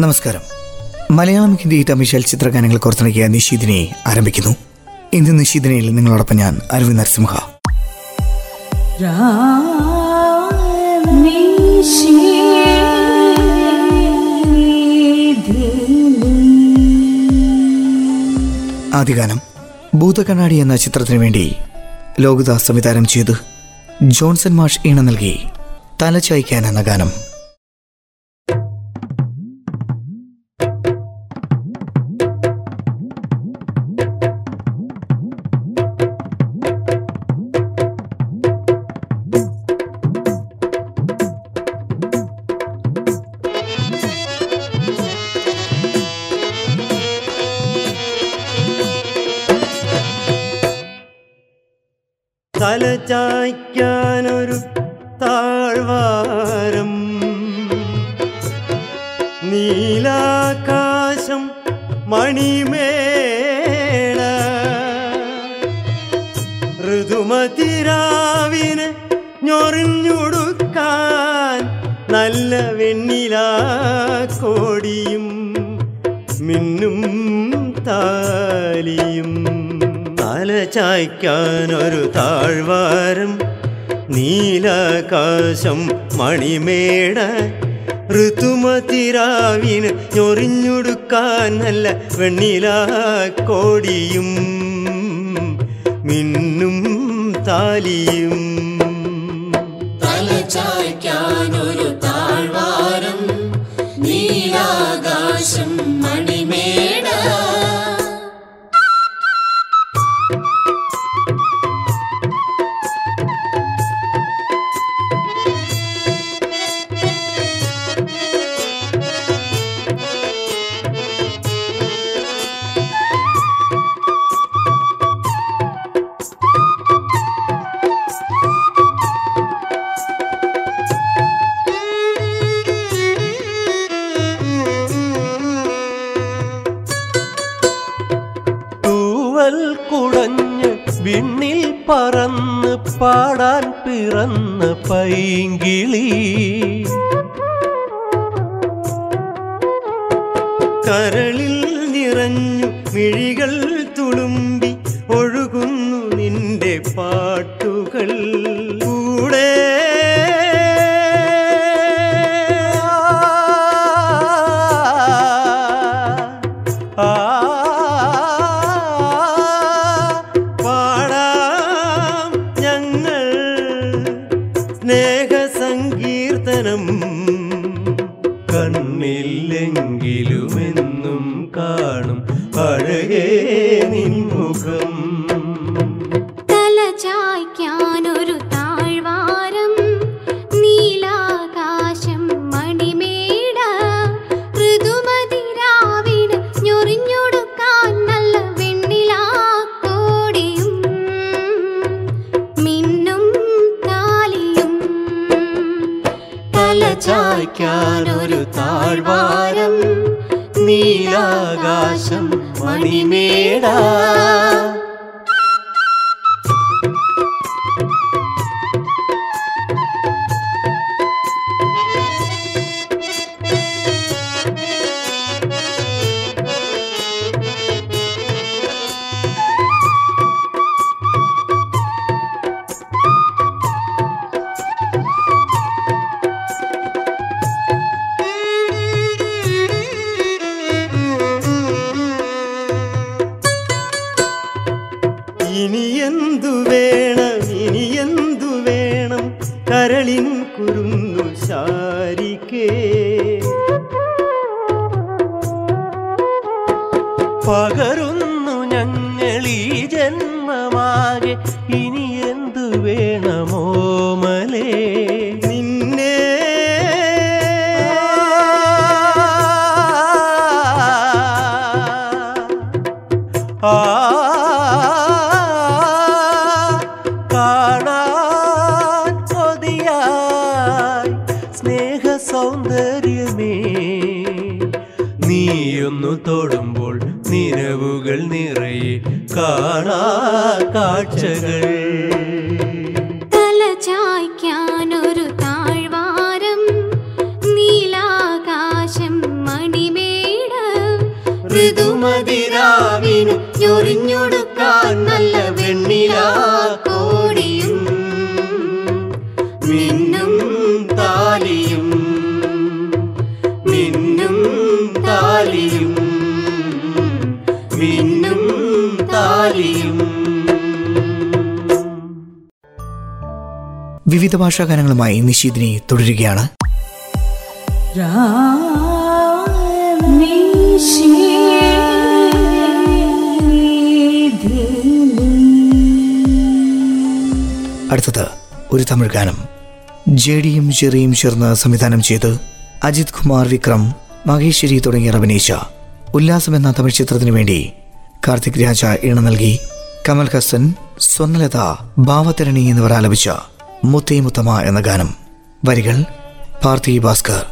നമസ്കാരം. മലയാളം ഹിന്ദി തമിഴ് ചലച്ചിത്ര ഗാനങ്ങൾ കോർത്തിണക്കിയ നിഷീദിനെ ആരംഭിക്കുന്നു. ഇന്ന് നിഷീദിനയിൽ നിങ്ങളോടൊപ്പം ഞാൻ അരവിന്ദ് നരസിംഹ. ആദ്യഗാനം ഭൂതകണ്ണാടി എന്ന ചിത്രത്തിനു വേണ്ടി ലോകദാസ് സംവിധാനം ചെയ്ത് ജോൺസൺ മാഷ് ഈണ നൽകി തലചായ്ക്കാൻ എന്ന ഗാനം. വെണ്ണില കോടിയും മിന്നും താലിയും. തലചായ്ക്കാനൊരു താഴ്വാരം നീലാകാശം നീയൊന്നു തൊടുമ്പോൾ നിരവുകൾ നിറയെ കാണാ കാഴ്ചകൾ. തലചായ്ക്കാനൊരു താഴ്വാരം നല്ല വെണ്ണിലാ വിവിധ ഭാഷാ ഗാനങ്ങളുമായി നിശീദിനി തുടരുകയാണ്. അടുത്തത് ഒരു തമിഴ് ഗാനം. ജെഡിയും ജെറിയും ചേർന്ന് സംവിധാനം ചെയ്ത് അജിത് കുമാർ വിക്രം മഹേശ്വരി തുടങ്ങിയവർ അഭിനയിച്ച ഉല്ലാസം എന്ന തമിഴ് ചിത്രത്തിനു വേണ്ടി കാർത്തിക് രാജ ഇണ നൽകി. കമൽ ഹസൻ സ്വർണലത ഭാവതരണി എന്നിവർ ആലപിച്ച മുത്തേ മുത്തമ എന്ന ഗാനം. വരികൾ പാർത്ഥി ഭാസ്കർ.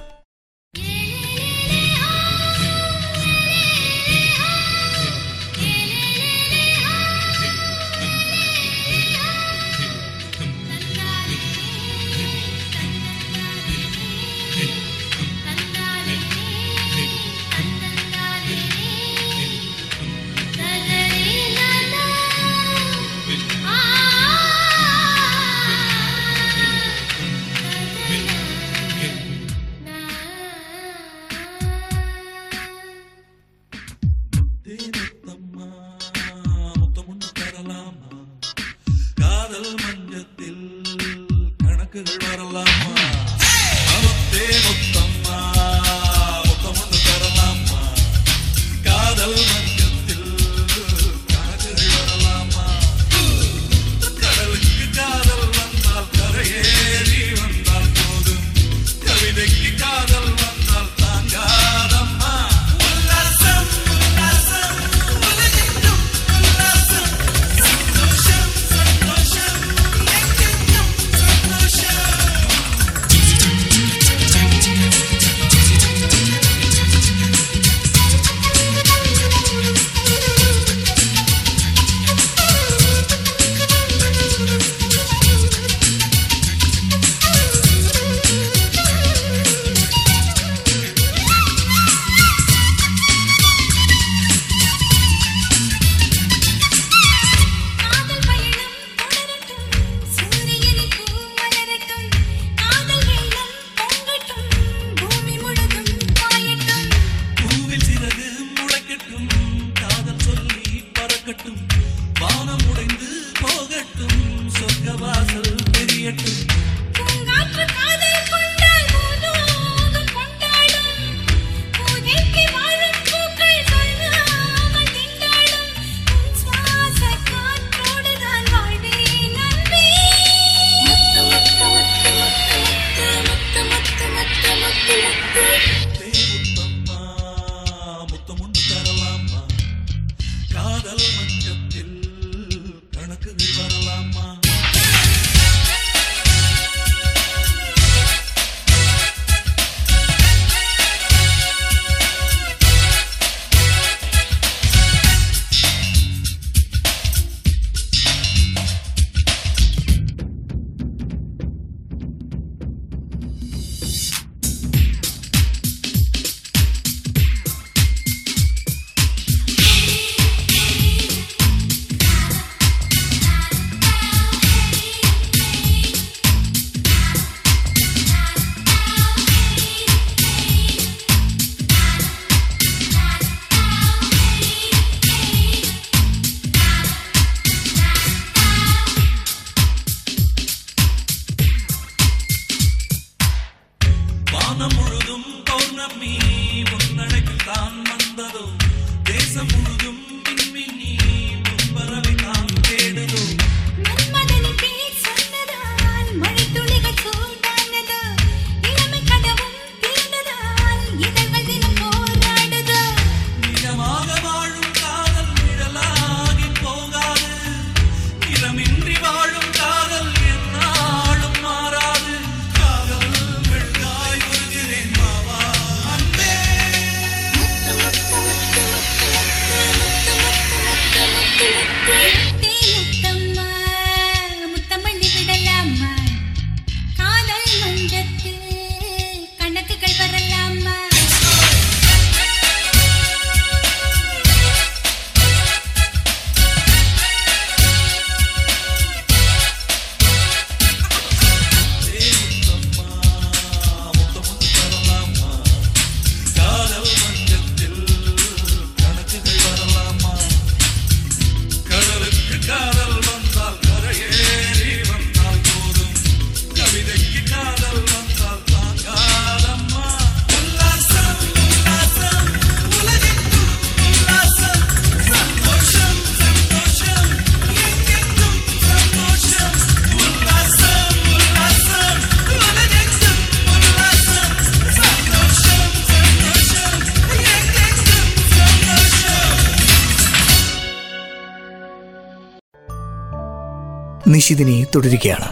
നിശിതിനി തുടരുകയാണ്.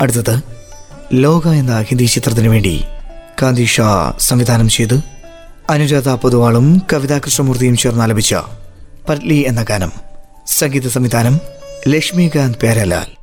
അടുത്തത് ലോക എന്ന ഹിന്ദി ചിത്രത്തിനു വേണ്ടി കാന്തി ഷാ സംവിധാനം ചെയ്ത്. അനുരാധ പൊതുവാളും കവിതാ കൃഷ്ണമൂർത്തിയും ചേർന്ന് ആലപിച്ച പത്ലി എന്ന ഗാനം സംഗീത സംവിധാനം ലക്ഷ്മികാന്ത് പേരലാൽ.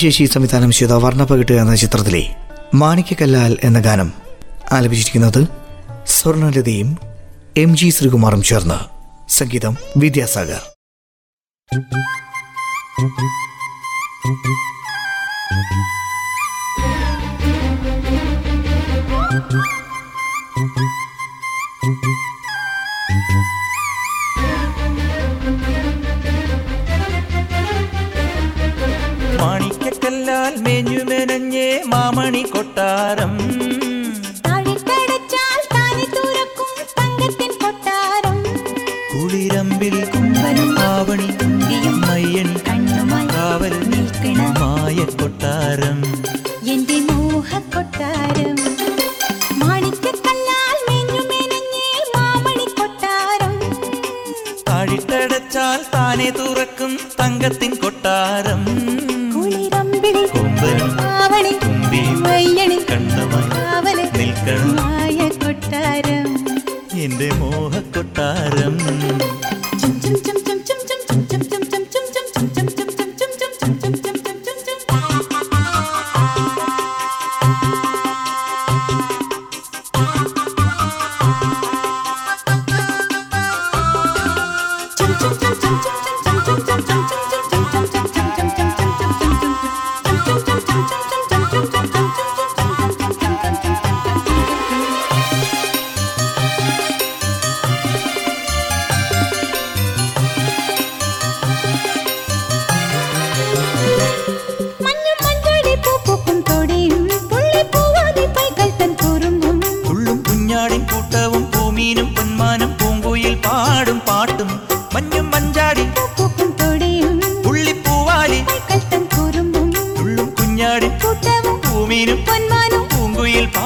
ശശി സംവിധാനം ചെയ്ത വർണപ്പകിട്ട് എന്ന ചിത്രത്തിലെ മാണിക്കല്ലാൽ എന്ന ഗാനം ആലപിച്ചിരിക്കുന്നത് സ്വർണലതയും എം ജി ശ്രീകുമാറും ചേർന്ന്. സംഗീതം വിദ്യാസാഗർ. മാണി കല്ലാൽ മെഞ്ഞു മെനഞ്ഞേ മാമണി കൊട്ടാരം. കുളിരമ്പിൽ താനെ തുറക്കും തങ്കത്തിൻ കൊട്ടാരം.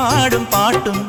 பாடும் பாட்டும்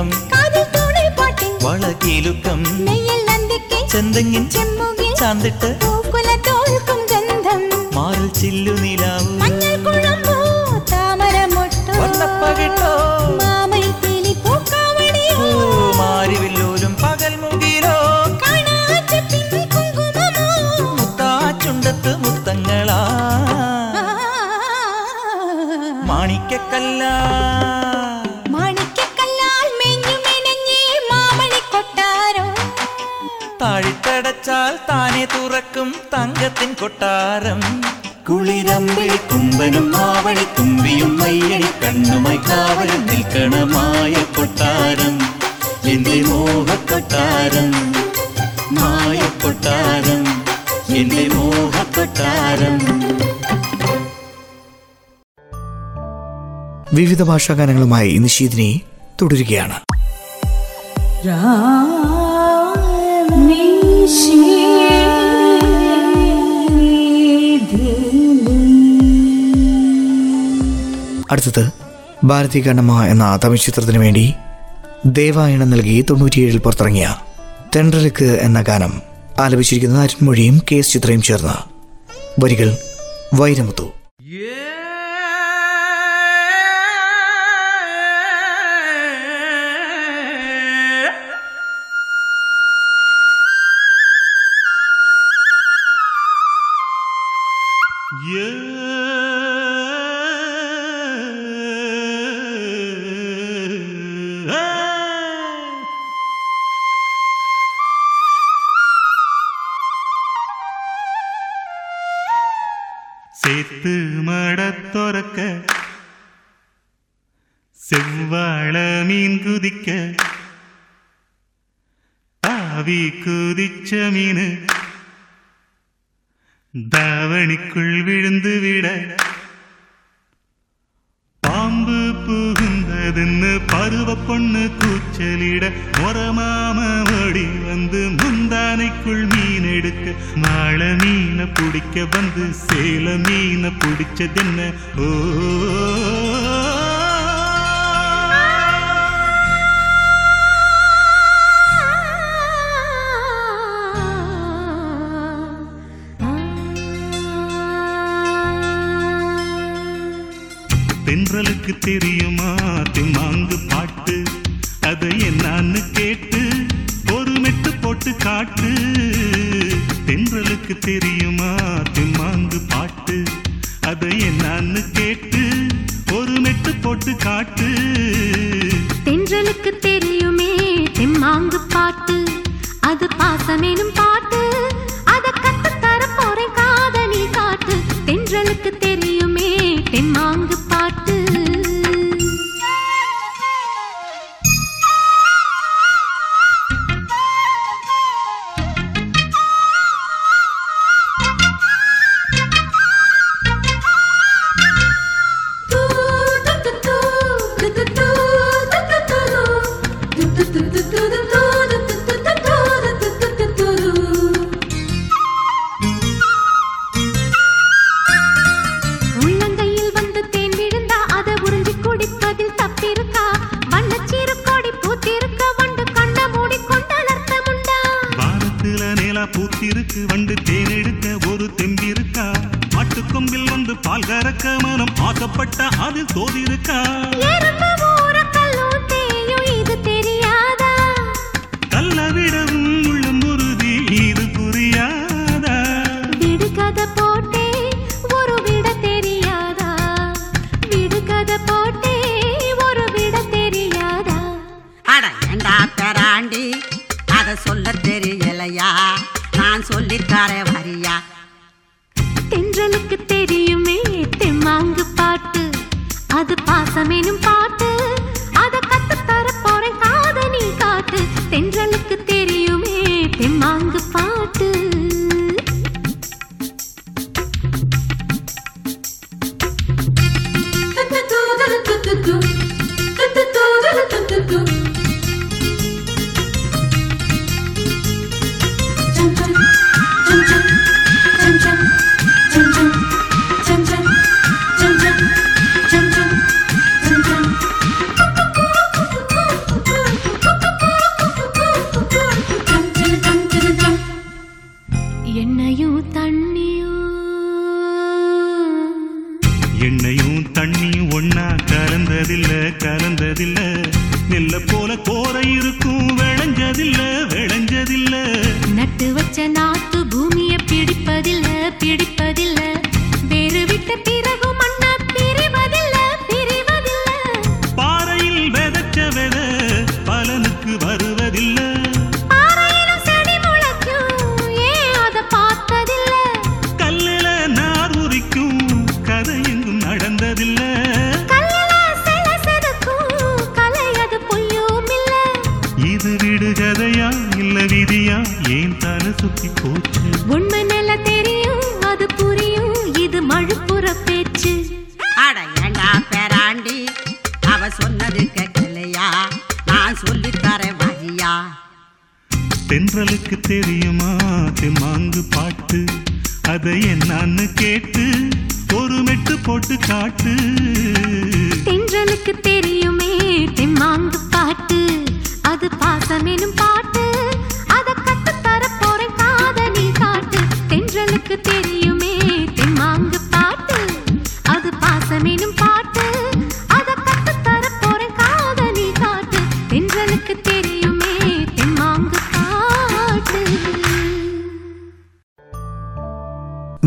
വളകിലുക്കം. വളകിലുക്കം ചെന്തെങ്ങിൻ ചാന്തിട്ട്. മാറിൽ ചില്ലു കൊട്ടാരം. കുളിരമ്പിളി കുമ്പനും മാവണി തുമ്പിയും മയ്യണി കണ്ണുമായി കാവലിൽ നിൽക്കണമായ കൊട്ടാരം. എന്റെ മോഹക്കൊട്ടാരം മായക്കൊട്ടാരം എന്റെ മോഹക്കൊട്ടാരം. വിവിധ ഭാഷാ ഭാഷാഗാനങ്ങളുമായി നിഷീദിനി തുടരുകയാണ്. രാ അടുത്തത് ഭാരതി കണ്ണമ്മ എന്ന തമിഴ് ചിത്രത്തിനു വേണ്ടി ദേവായണം നൽകി തൊണ്ണൂറ്റിയേഴിൽ പുറത്തിറങ്ങിയ തെണ്ടർക്ക് എന്ന ഗാനം ആലപിച്ചിരിക്കുന്ന അരുൺമൊഴിയും കെ എസ് ചിത്രയും ചേർന്ന്. വരികൾ വൈരമുത്തു. Yeah വെളിച്ചമിന്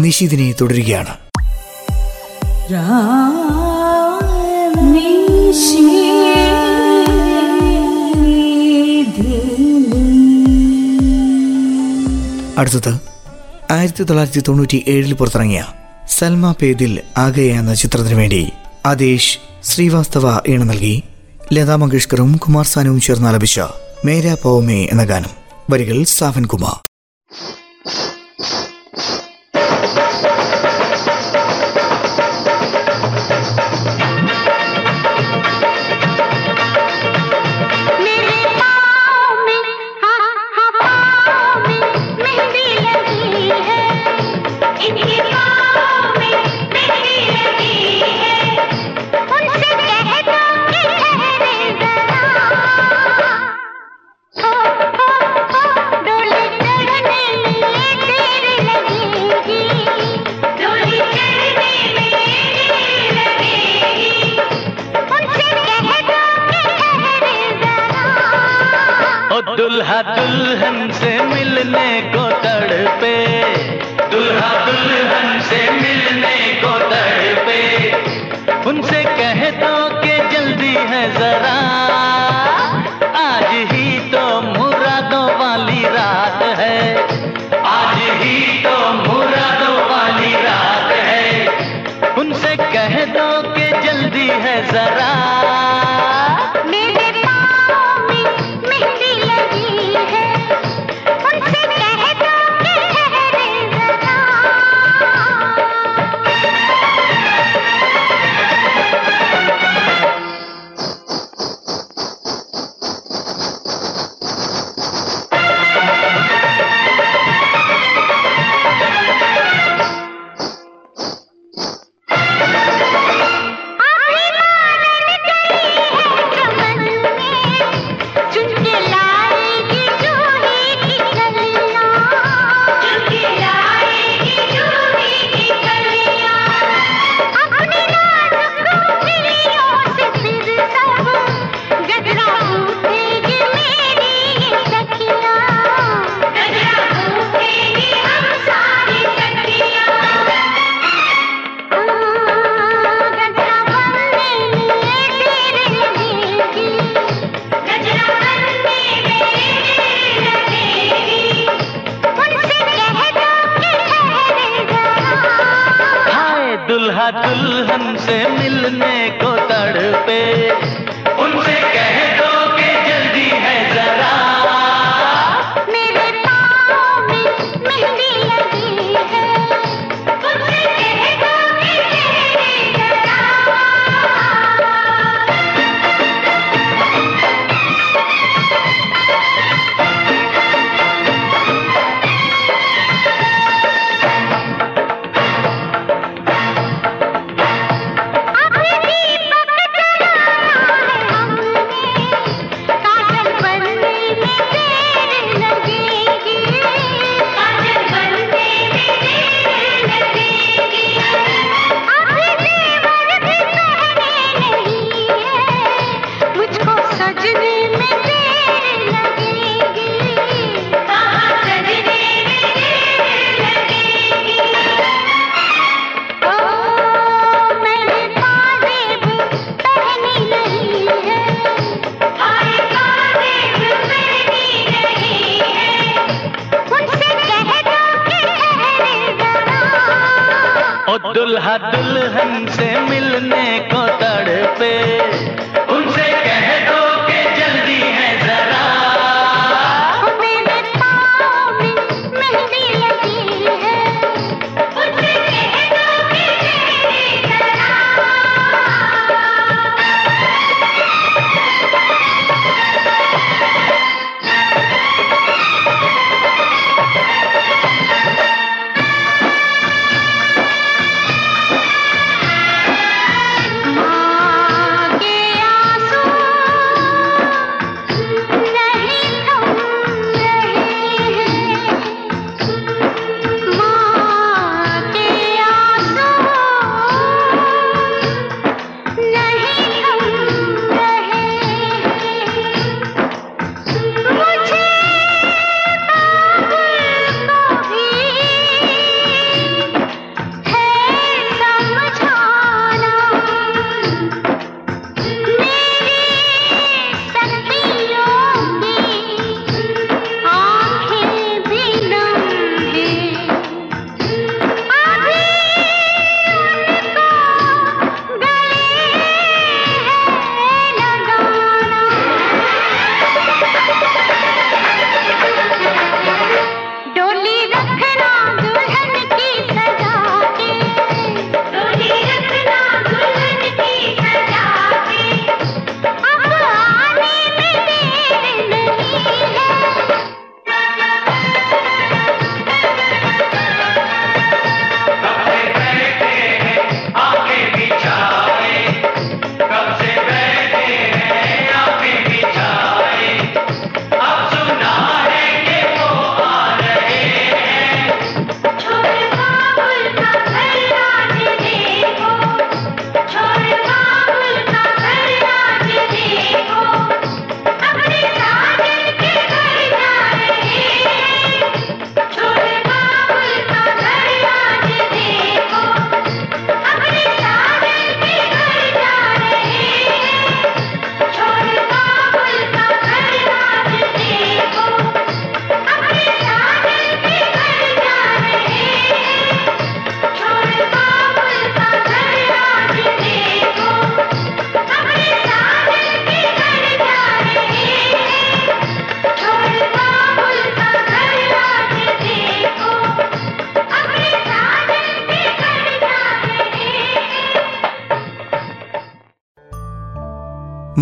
നിഷിദിനെ തുടരുകയാണ്. അടുത്തത് ആയിരത്തി തൊള്ളായിരത്തി തൊണ്ണൂറ്റി ഏഴിൽ പുറത്തിറങ്ങിയ സൽമ പേദിൽ ആകയ എന്ന ചിത്രത്തിനു വേണ്ടി ആദേശ് ശ്രീവാസ്തവ ഈണം നൽകി. ലതാ മങ്കേഷ്കറും കുമാർ സാനുവും ചേർന്ന് ആലപിച്ച മേരാ പൗമേ എന്ന ഗാനം. വരികൾ സാവൻകുമാർ.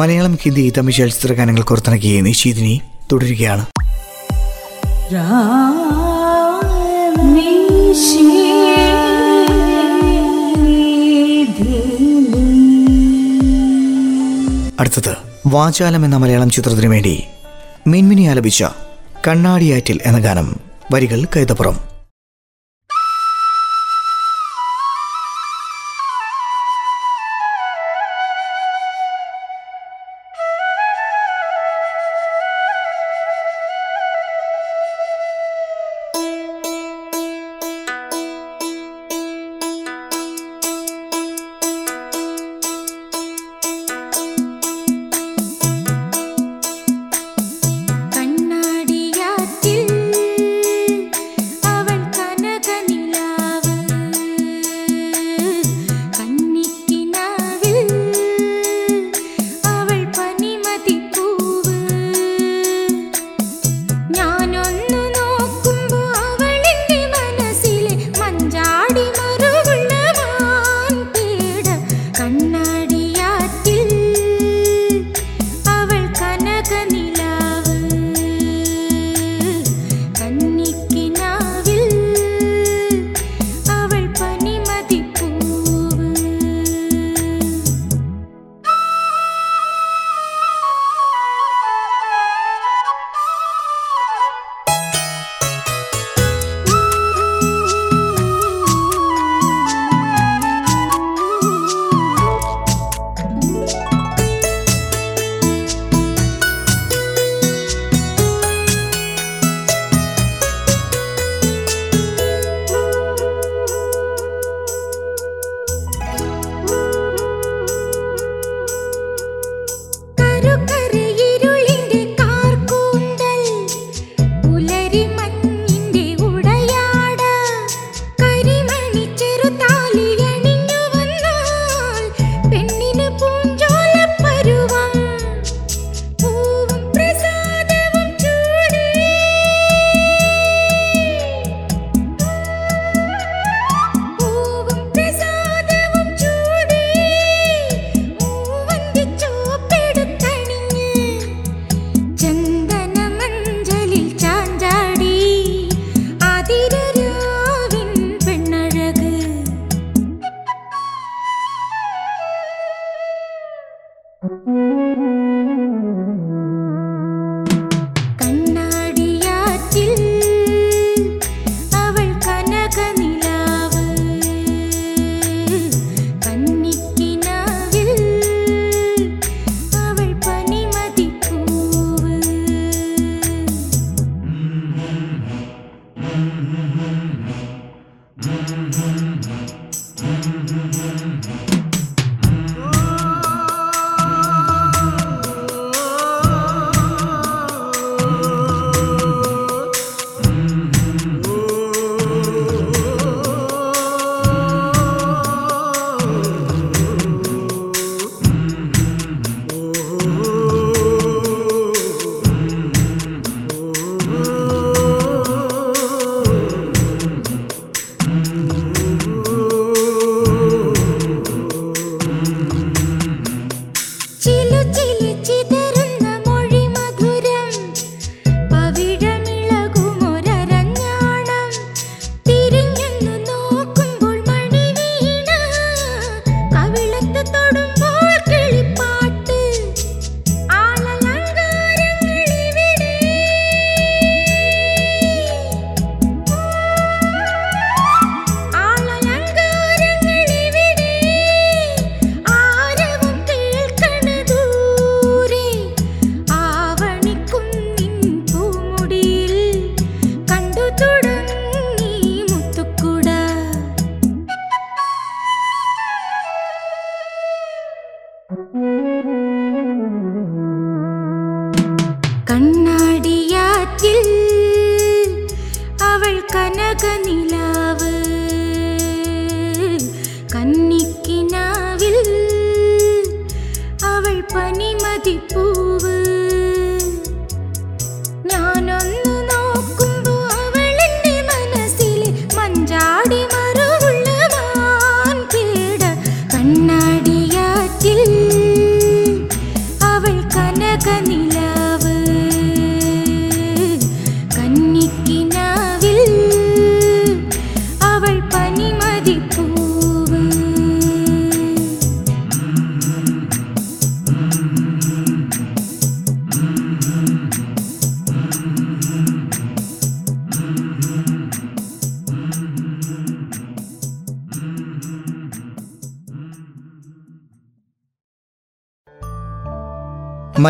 മലയാളം ഹിന്ദി തമിഴ് ചലച്ചിത്ര ഗാനങ്ങൾ പുറത്തിറക്കിയ നിശീതിനി തുടരുകയാണ്. അടുത്തത് വാചാലം എന്ന മലയാളം ചിത്രത്തിനു വേണ്ടി മിൻമിനി ആലപിച്ച കണ്ണാടിയാറ്റിൽ എന്ന ഗാനം വരികൾ കൈതപ്പുറം.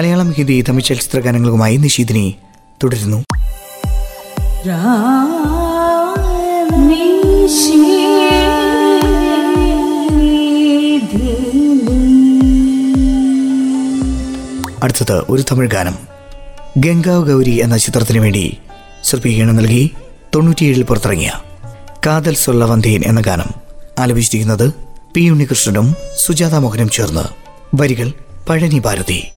മലയാളം ഹിന്ദി തമിഴ് ചലച്ചിത്രഗാനങ്ങളുമായി നിഷീദിനി തുടരുന്നു. അടുത്തത് ഒരു തമിഴ് ഗാനം. ഗംഗാവ് ഗൗരി എന്ന ചിത്രത്തിന് വേണ്ടി ശ്രദ്ധീകരണം നൽകി തൊണ്ണൂറ്റിയേഴിൽ പുറത്തിറങ്ങിയ കാതൽ സൊല്ലവന്തീൻ എന്ന ഗാനം. ആലപിച്ചിരിക്കുന്നത് പി ഉണ്ണികൃഷ്ണനും സുജാത മോഹനും ചേർന്ന്. വരികൾ പഴനി ഭാരതി.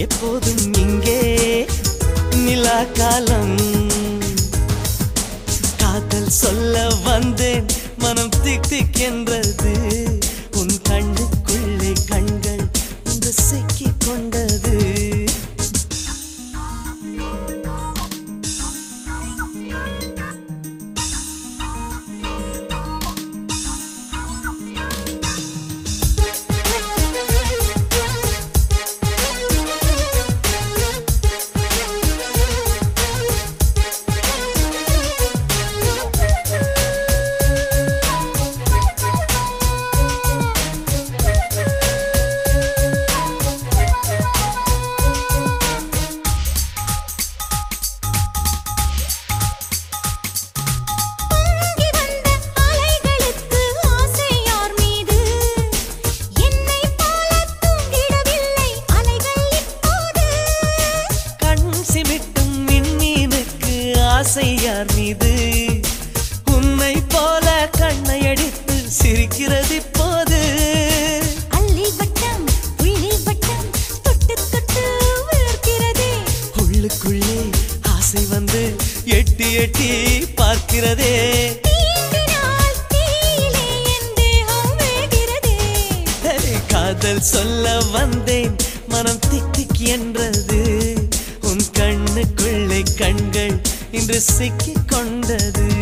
எப்போதும் இங்கே நிலா காலம். காதல் சொல்ல வந்தேன் மனம் திக் திக் என்றது. உன் கண்ணுக்குள்ளே கண்கள் உங்க சிக்கிக் கொண்ட சிக்கிக் கொண்டது.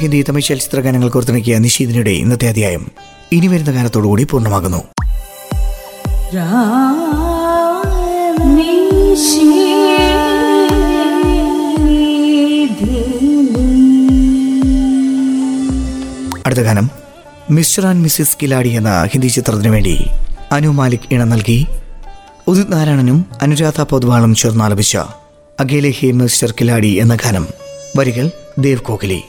ഹിന്ദി തമിഴ് ചലച്ചിത്ര ഗാനങ്ങൾ കോർത്തിണക്കിയ നിഷീദിനിയുടെ ഇന്നത്തെ അധ്യായം ഇനി വരുന്ന ഗാനത്തോടുകൂടി പൂർണമാകുന്നു. അടുത്ത ഗാനം മിസ്റ്റർ ആൻഡ് മിസ്സിസ് കിലാടി എന്ന ഹിന്ദി ചിത്രത്തിനു വേണ്ടി അനു മാലിക് ഇണ നൽകി. ഉദിത് നാരായണനും അനുരാധ പൊതുവാളും ചേർന്നാലപിച്ച അഖിലെ ഹേ മിസ്റ്റർ കിലാടി എന്ന ഗാനം വരികൾ ദേവ് കോഹ്ലി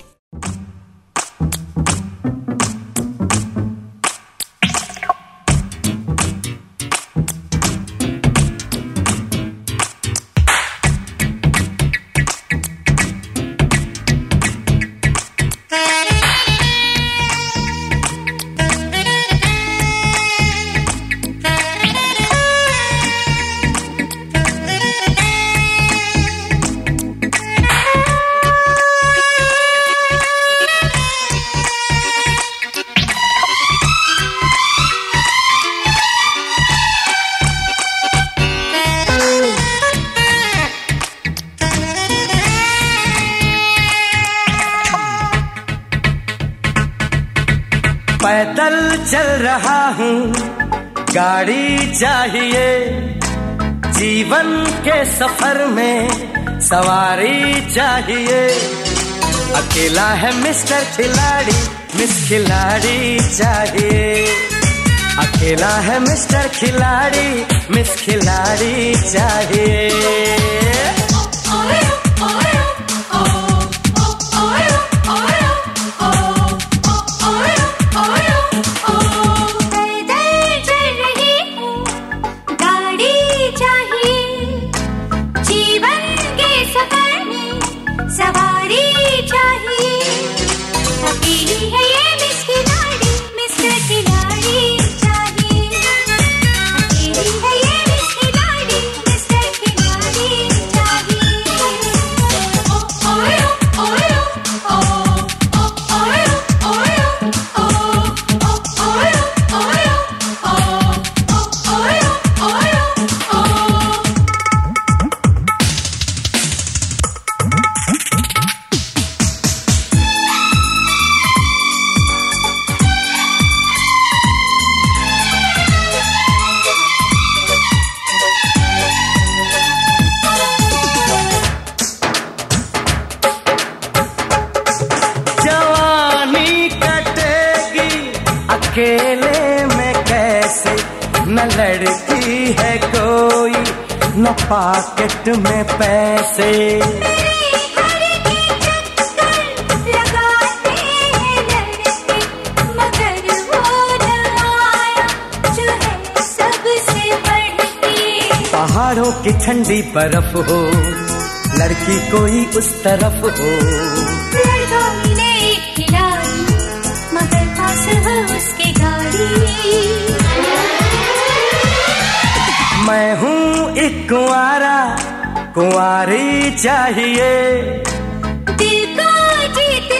पैदल चल रहा हूँ। गाड़ी चाहिए। जीवन के सफ़र में सवारी चाहिए। अकेला है मिस्टर खिलाड़ी, मिस खिलाड़ी चाहिए। अकेला है मिस्टर खिलाड़ी, मिस खिलाड़ी चाहिए। अकेले में कैसे न लड़की है कोई, न पॉकेट में पैसे। पहाड़ों की ठंडी बर्फ़ हो, लड़की कोई उस तरफ़ हो। मैं हूँ एक कुंवारा कुंवारी चाहिए। दिल को जीत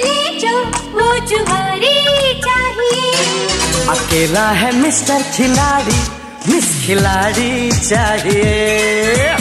जो वो जुआरी चाहिए। अकेला है मिस्टर खिलाड़ी मिस खिलाड़ी चाहिए।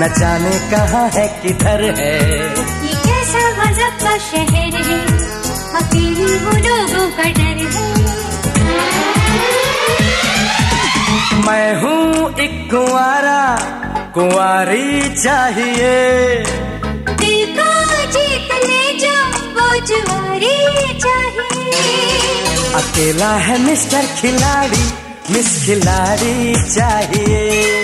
न जाने कहाँ है किधर है। ये कैसा गजब का शहर है अकेली वो लोगों का डर है। मैं हूँ एक कुंवारा कुंवारी चाहिए। दिल को जीत ले जो वो जुआरी चाहिए। अकेला है मिस्टर खिलाड़ी मिस खिलाड़ी चाहिए।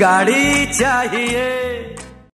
गाड़ी चाहिए।